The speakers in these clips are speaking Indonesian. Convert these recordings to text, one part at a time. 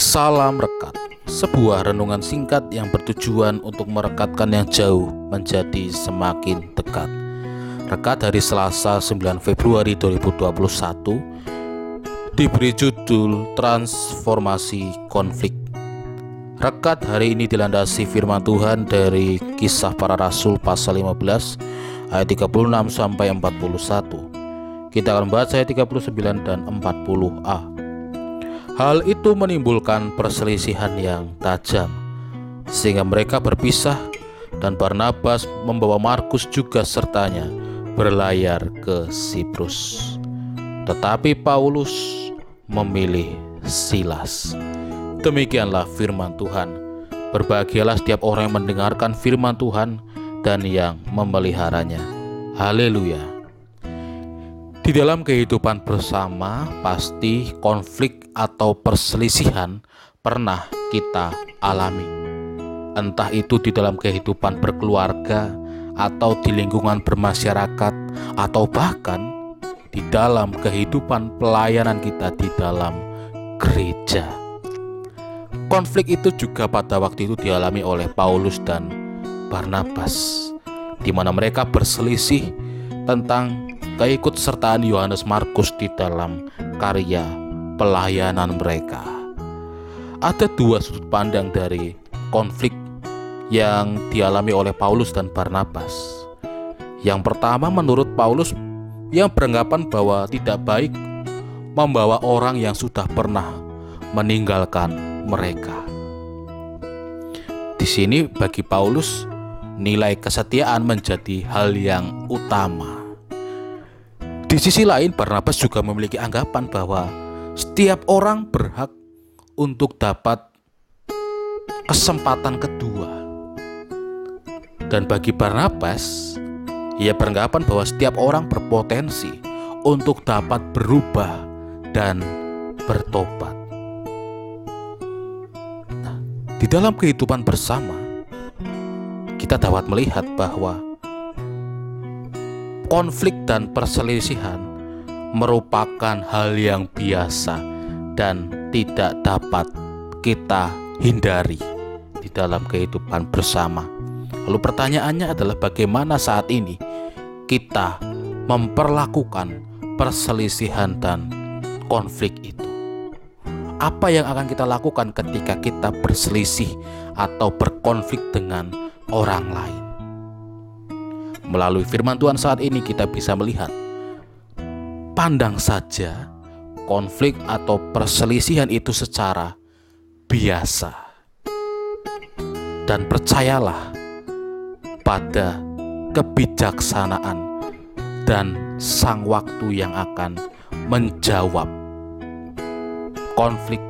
Salam Rekat Sebuah renungan singkat yang bertujuan untuk merekatkan yang jauh menjadi semakin dekat. Rekat hari Selasa 9 Februari 2021 Diberi judul Transformasi Konflik. Rekat hari ini dilandasi firman Tuhan dari kisah para rasul pasal 15 ayat 36 sampai 41 Kita akan membaca ayat 39 dan 40a Hal itu menimbulkan perselisihan yang tajam, sehingga mereka berpisah, dan Barnabas membawa Markus juga sertanya berlayar ke Siprus. Tetapi Paulus memilih Silas. Demikianlah firman Tuhan. Berbahagialah setiap orang yang mendengarkan firman Tuhan dan yang memeliharanya. Haleluya! Di dalam kehidupan bersama, pasti konflik atau perselisihan pernah kita alami. Entah itu di dalam kehidupan berkeluarga, atau di lingkungan bermasyarakat, atau bahkan di dalam kehidupan pelayanan kita di dalam gereja. Konflik itu juga pada waktu itu dialami oleh Paulus dan Barnabas, di mana mereka berselisih tentang keikutsertaan Yohanes Markus di dalam karya pelayanan mereka. Ada dua sudut pandang dari konflik yang dialami oleh Paulus dan Barnabas. Yang pertama menurut Paulus yang beranggapan bahwa tidak baik membawa orang yang sudah pernah meninggalkan mereka. Di sini bagi Paulus nilai kesetiaan menjadi hal yang utama. Di sisi lain, Barnabas juga memiliki anggapan bahwa setiap orang berhak untuk dapat kesempatan kedua. Dan bagi Barnabas, ia beranggapan bahwa setiap orang berpotensi untuk dapat berubah dan bertobat. Nah, di dalam kehidupan bersama, kita dapat melihat bahwa konflik dan perselisihan merupakan hal yang biasa dan tidak dapat kita hindari di dalam kehidupan bersama. Lalu pertanyaannya adalah bagaimana saat ini kita memperlakukan perselisihan dan konflik itu. Apa yang akan kita lakukan ketika kita berselisih atau berkonflik dengan orang lain? Melalui firman Tuhan saat ini kita bisa melihat pandang saja konflik atau perselisihan itu secara biasa. Dan percayalah pada kebijaksanaan dan sang waktu yang akan menjawab konflik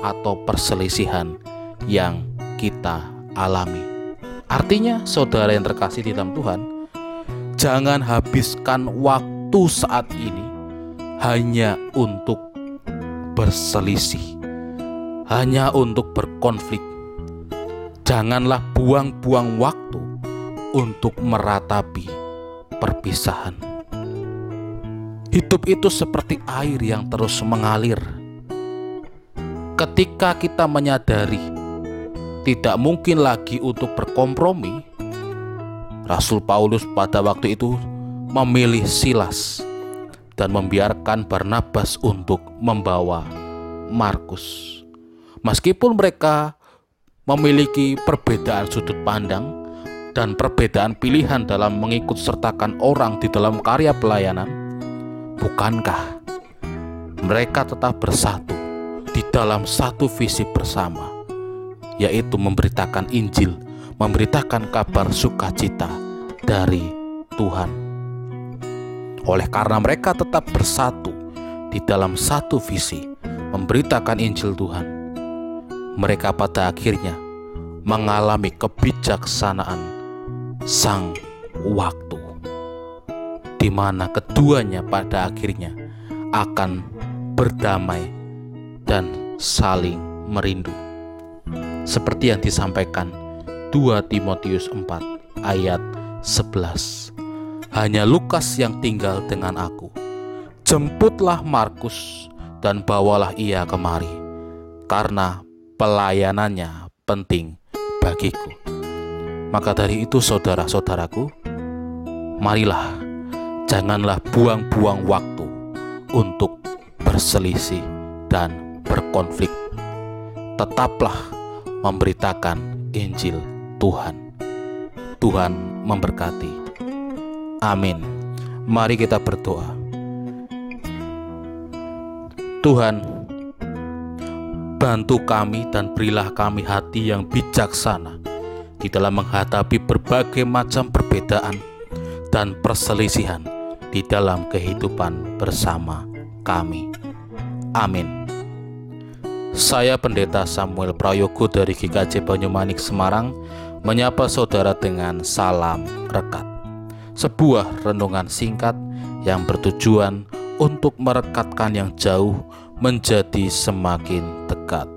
atau perselisihan yang kita alami. Artinya, saudara yang terkasih di dalam Tuhan, Jangan habiskan waktu saat ini hanya untuk berselisih, hanya untuk berkonflik. Janganlah buang-buang waktu untuk meratapi perpisahan. Hidup itu seperti air yang terus mengalir. Ketika kita menyadari tidak mungkin lagi untuk berkompromi, Rasul Paulus pada waktu itu memilih Silas dan membiarkan Barnabas untuk membawa Markus. Meskipun mereka memiliki perbedaan sudut pandang dan perbedaan pilihan dalam mengikut sertakan orang di dalam karya pelayanan, bukankah mereka tetap bersatu di dalam satu visi bersama, yaitu memberitakan Injil memberitakan kabar sukacita dari Tuhan. Oleh karena mereka tetap bersatu di dalam satu visi, memberitakan Injil Tuhan, mereka pada akhirnya mengalami kebijaksanaan Sang Waktu, di mana keduanya pada akhirnya akan berdamai dan saling merindu, seperti yang disampaikan 2 Timotius 4 ayat 11 Hanya Lukas yang tinggal dengan aku Jemputlah Markus dan bawalah ia kemari karena pelayanannya penting bagiku. Maka dari itu saudara-saudaraku, marilah janganlah buang-buang waktu untuk berselisih dan berkonflik. Tetaplah memberitakan Injil Tuhan. Tuhan memberkati. Amin. Mari kita berdoa. Tuhan, bantu kami dan berilah kami hati yang bijaksana di dalam menghadapi berbagai macam perbedaan dan perselisihan di dalam kehidupan bersama kami. Amin. Saya Pendeta Samuel Prayogo dari GKJ Banyumanik Semarang menyapa saudara dengan salam rekat. Sebuah renungan singkat yang bertujuan untuk merekatkan yang jauh menjadi semakin dekat.